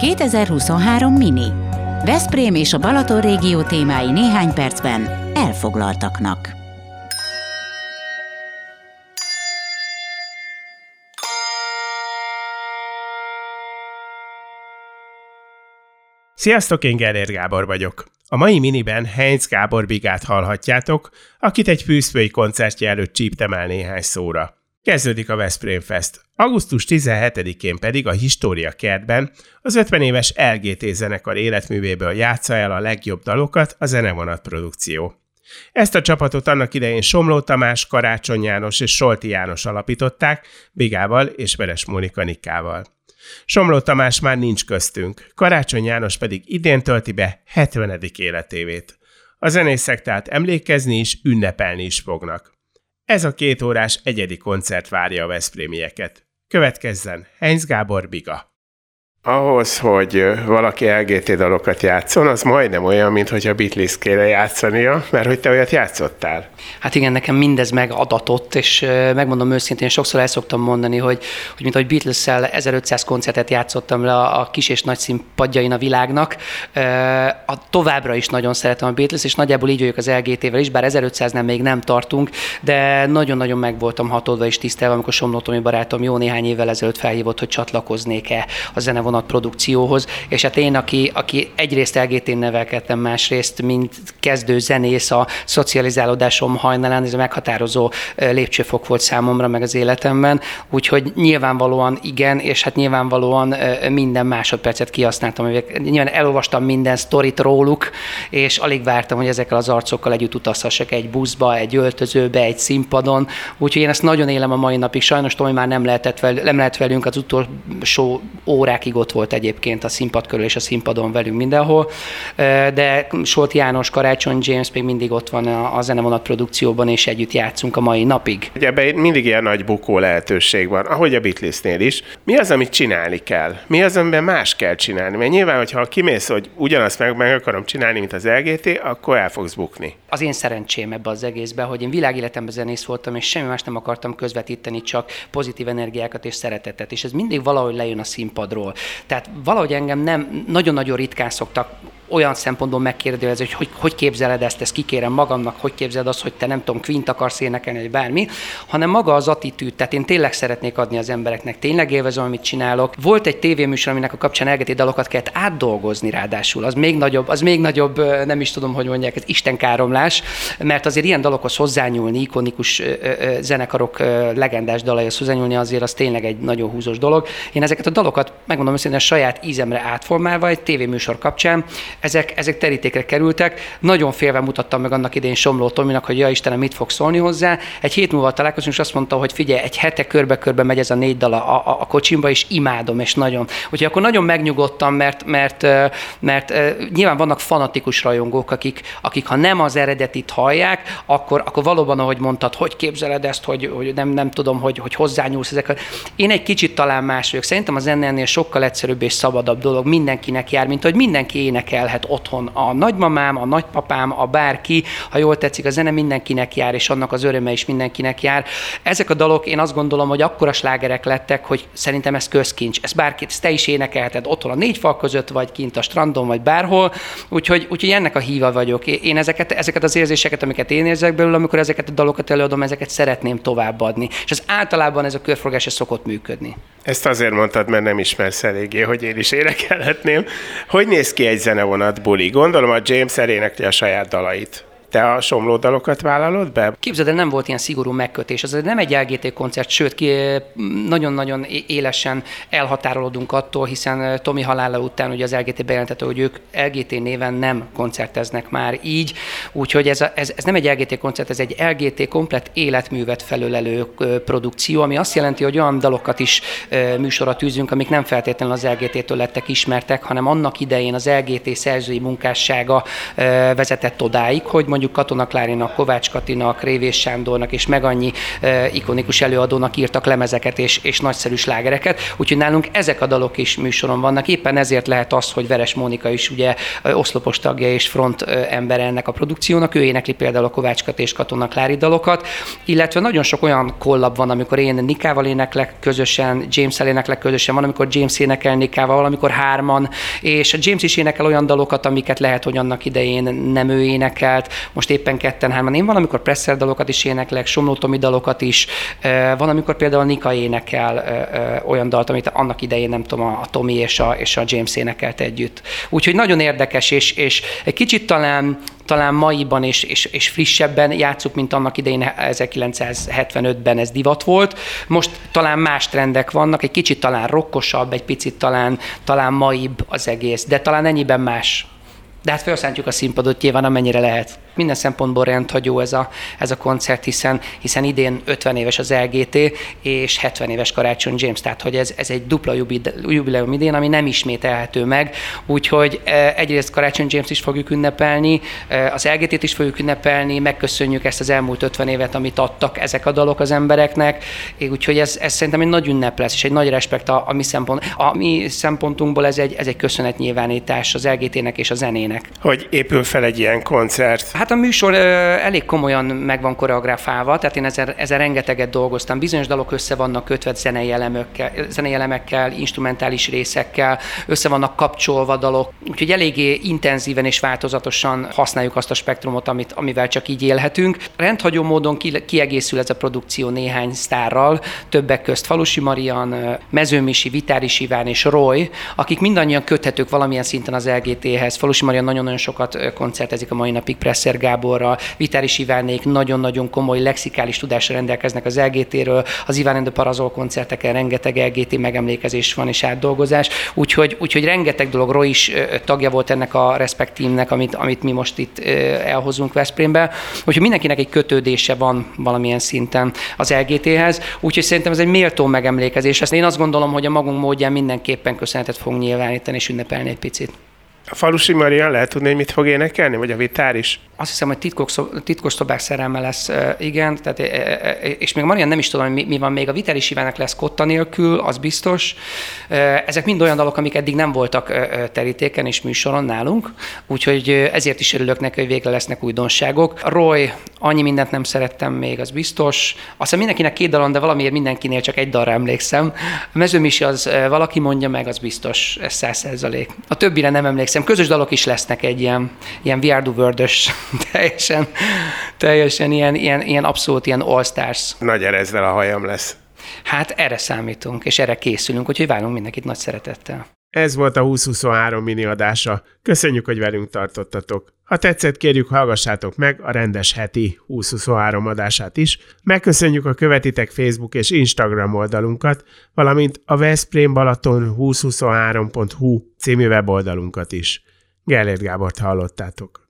2023 Mini. Veszprém és a Balaton régió témái néhány percben elfoglaltaknak. Sziasztok, én Gerér Gábor vagyok. A mai miniben Heinz Gábor Bigát hallhatjátok, akit egy fűszfői koncertje előtt csíptem el néhány szóra. Kezdődik a Veszprém Fest. Augusztus 17-én pedig a História kertben az 50 éves LGT zenekar életművéből játsza el a legjobb dalokat a zenevonat produkció. Ezt a csapatot annak idején Somló Tamás, Karácsony János és Solti János alapították, Bigával és Veres Mónika Nikával. Somló Tamás már nincs köztünk, Karácsony János pedig idén tölti be 70. életévét. A zenészek tehát emlékezni is, ünnepelni is fognak. Ez a két órás egyedi koncert várja a Veszprémieket. Következzen Heinz Gábor Biga. Ahhoz, hogy valaki LGT dalokat játszon, az majdnem olyan, mint hogy a Beatles kéne játszania, mert hogy te olyat játszottál. Hát igen, nekem mindez megadatott, és megmondom őszintén, sokszor el szoktam mondani, hogy, hogy mint ahogy Beatles-szel 1500 koncertet játszottam le a kis és nagy színpadjain a világnak, a továbbra is nagyon szeretem a Beatles, és nagyjából így vagyok az LGT-vel is, bár 1500-nál még nem tartunk, de nagyon-nagyon meg voltam hatódva és tisztelve, amikor Somló Tomi barátom jó néhány évvel ezelőtt felhívott, hogy csatlakoznék-e a zene produkcióhoz, és hát én, aki, aki egyrészt LGT-n nevelkedtem, másrészt, mint kezdő zenész a szocializálódásom hajnalán, ez a meghatározó lépcsőfok volt számomra, meg az életemben, úgyhogy nyilvánvalóan igen, és hát nyilvánvalóan minden másodpercet kihasználtam, nyilván elolvastam minden sztorit róluk, és alig vártam, hogy ezekkel az arcokkal együtt utazhassak egy buszba, egy öltözőbe, egy színpadon, úgyhogy én ezt nagyon élem a mai napig. Sajnos Tomi már nem, lehetett vel, nem lehet velünk az utolsó órákig ott volt egyébként a színpad körül és a színpadon velünk mindenhol, de Solt János, Karácsony James még mindig ott van a zenevonat produkcióban, és együtt játszunk a mai napig. Ugye ebben mindig ilyen nagy bukó lehetőség van, ahogy a Beatlesnél is. Mi az, amit csinálni kell? Mi az, amiben más kell csinálni? Mert nyilván, hogyha kimész, hogy ugyanazt meg, meg akarom csinálni, mint az LGT, akkor el fogsz bukni. Az én szerencsém ebbe az egészben, hogy én világéletemben zenész voltam, és semmi más nem akartam közvetíteni, csak pozitív energiákat és szeretetet. És ez mindig valahogy lejön a színpadról. Tehát valahogy engem nem, nagyon-nagyon ritkán szoktak olyan szempontból megkérdezni, hogy, hogy hogy képzeled ezt, ezt kikérem magamnak, hogy képzeled azt, hogy te nem tudom, Quint akarsz énekelni, vagy bármi, hanem maga az attitűd, tehát én tényleg szeretnék adni az embereknek, tényleg élvezem, amit csinálok. Volt egy tévéműsor, aminek a kapcsán elgeti dalokat kellett átdolgozni ráadásul, az még nagyobb, az még nagyobb, nem is tudom, hogy mondják, ez istenkáromlás, mert azért ilyen dalokhoz hozzányúlni, ikonikus zenekarok legendás dalaihoz hozzányúlni azért az tényleg egy nagyon húzós dolog. Én ezeket a dalokat, megmondom őszintén, a saját ízemre átformálva egy tévéműsor kapcsán ezek, ezek terítékre kerültek. Nagyon félve mutattam meg annak idén Somló Tominak, hogy ja Istenem, mit fog szólni hozzá. Egy hét múlva találkozunk, és azt mondta, hogy figyelj, egy hete körbe-körbe megy ez a négy dal a, a, a kocsimba, és imádom, és nagyon. Úgyhogy akkor nagyon megnyugodtam, mert, mert, mert, mert nyilván vannak fanatikus rajongók, akik, akik ha nem az eredetit hallják, akkor, akkor valóban, ahogy mondtad, hogy képzeled ezt, hogy, hogy nem, nem tudom, hogy, hogy hozzányúlsz ezek. Én egy kicsit talán más vagyok. Szerintem az ennél sokkal egyszerűbb és szabadabb dolog mindenkinek jár, mint hogy mindenki énekel énekelhet otthon a nagymamám, a nagypapám, a bárki, ha jól tetszik, a zene mindenkinek jár, és annak az öröme is mindenkinek jár. Ezek a dalok én azt gondolom, hogy akkora slágerek lettek, hogy szerintem ez közkincs. Ez bárki, ezt te is énekelheted otthon a négy fal között, vagy kint a strandon, vagy bárhol. Úgyhogy, úgyhogy ennek a híva vagyok. Én ezeket, ezeket az érzéseket, amiket én érzek belőle, amikor ezeket a dalokat előadom, ezeket szeretném továbbadni. És az általában ez a körforgás szokott működni. Ezt azért mondtad, mert nem ismersz eléggé, hogy én is énekelhetném. Hogy néz ki egy zenevonat buli? Gondolom a James elénekli a saját dalait. Te a somló dalokat vállalod be? Képzeld el, nem volt ilyen szigorú megkötés. Ez nem egy LGT koncert, sőt, ki, nagyon-nagyon élesen elhatárolódunk attól, hiszen Tomi halála után ugye az LGT bejelentette, hogy ők LGT néven nem koncerteznek már így, úgyhogy ez, a, ez, ez nem egy LGT koncert, ez egy LGT komplet életművet felölelő produkció, ami azt jelenti, hogy olyan dalokat is műsorra tűzünk, amik nem feltétlenül az LGT-től lettek ismertek, hanem annak idején az LGT szerzői munkássága vezetett odáig, hogy mondjuk mondjuk Katona Klárinak, Kovács Katinak, Révés Sándornak és meg annyi uh, ikonikus előadónak írtak lemezeket és, és nagyszerű slágereket, úgyhogy nálunk ezek a dalok is műsoron vannak. Éppen ezért lehet az, hogy Veres Mónika is ugye oszlopos tagja és front ember ennek a produkciónak, ő énekli például a Kovács Kati és Katona Klári dalokat, illetve nagyon sok olyan kollab van, amikor én Nikával éneklek közösen, James-el éneklek közösen, van, amikor James énekel Nikával, valamikor hárman, és James is énekel olyan dalokat, amiket lehet, hogy annak idején nem ő énekelt, most éppen ketten hárman. Én valamikor Presser dalokat is éneklek, Somló Tomi dalokat is, van, amikor például Nika énekel olyan dalt, amit annak idején nem tudom, a Tomi és a, és a James énekelt együtt. Úgyhogy nagyon érdekes, és, és egy kicsit talán talán maiban és, és, és frissebben játszuk, mint annak idején 1975-ben ez divat volt. Most talán más trendek vannak, egy kicsit talán rokkosabb, egy picit talán, talán maibb az egész, de talán ennyiben más. De hát felszántjuk a színpadot nyilván, amennyire lehet minden szempontból rendhagyó ez a, ez a koncert, hiszen, hiszen idén 50 éves az LGT, és 70 éves Karácsony James, tehát hogy ez, ez egy dupla jubileum idén, ami nem ismételhető meg, úgyhogy e, egyrészt Karácsony James is fogjuk ünnepelni, e, az LGT-t is fogjuk ünnepelni, megköszönjük ezt az elmúlt 50 évet, amit adtak ezek a dalok az embereknek, úgyhogy ez, ez szerintem egy nagy ünnep lesz, és egy nagy respekt a, a mi, szempont, a mi szempontunkból ez egy, ez egy köszönetnyilvánítás az LGT-nek és a zenének. Hogy épül fel egy ilyen koncert? Hát a műsor elég komolyan meg van koreografálva, tehát én ezzel, ezzel rengeteget dolgoztam. Bizonyos dalok össze vannak kötve zenei, elemekkel, zenei elemekkel, instrumentális részekkel, össze vannak kapcsolva dalok, úgyhogy eléggé intenzíven és változatosan használjuk azt a spektrumot, amit, amivel csak így élhetünk. Rendhagyó módon kiegészül ez a produkció néhány sztárral, többek közt Falusi Marian, Mezőmisi, Vitáris Iván és Roy, akik mindannyian köthetők valamilyen szinten az LGT-hez. Falusi Marian nagyon-nagyon sokat koncertezik a mai napig Presser Gáborral, Vitáris Ivánék nagyon-nagyon komoly lexikális tudásra rendelkeznek az LGT-ről, az Iván and Parazol koncerteken rengeteg LGT megemlékezés van és átdolgozás, úgyhogy, úgyhogy rengeteg dologról is tagja volt ennek a Respect Teamnek, amit, amit mi most itt elhozunk Veszprémbe, úgyhogy mindenkinek egy kötődése van valamilyen szinten az LGT-hez, úgyhogy szerintem ez egy méltó megemlékezés. Ezt én azt gondolom, hogy a magunk módján mindenképpen köszönetet fogunk nyilvánítani és ünnepelni egy picit. A falusi Marian lehet tudni, hogy mit fog énekelni, vagy a vitár is? Azt hiszem, hogy titkos, titkos szobák szerelme lesz, igen, tehát, és még Marian nem is tudom, mi, mi van még. A Vitalis Ivának lesz kotta nélkül, az biztos. Ezek mind olyan dalok, amik eddig nem voltak terítéken és műsoron nálunk, úgyhogy ezért is örülök neki, hogy végre lesznek újdonságok. Roy, annyi mindent nem szerettem még, az biztos. Aztán mindenkinek két dalon, de valamiért mindenkinél csak egy dalra emlékszem. A mezőmisi az valaki mondja meg, az biztos, ez száz százalék. A többire nem emlékszem. Közös dalok is lesznek egy ilyen, ilyen We Are teljesen, teljesen ilyen, ilyen, ilyen abszolút ilyen all-stars. Nagy erezvel a hajam lesz. Hát erre számítunk, és erre készülünk, úgyhogy várunk mindenkit nagy szeretettel. Ez volt a 2023 mini adása. Köszönjük, hogy velünk tartottatok. Ha tetszett, kérjük hallgassátok meg a rendes heti 2023 adását is. Megköszönjük a követitek Facebook és Instagram oldalunkat, valamint a Veszprém Balaton 2023.hu című weboldalunkat is. Gellért Gábort hallottátok.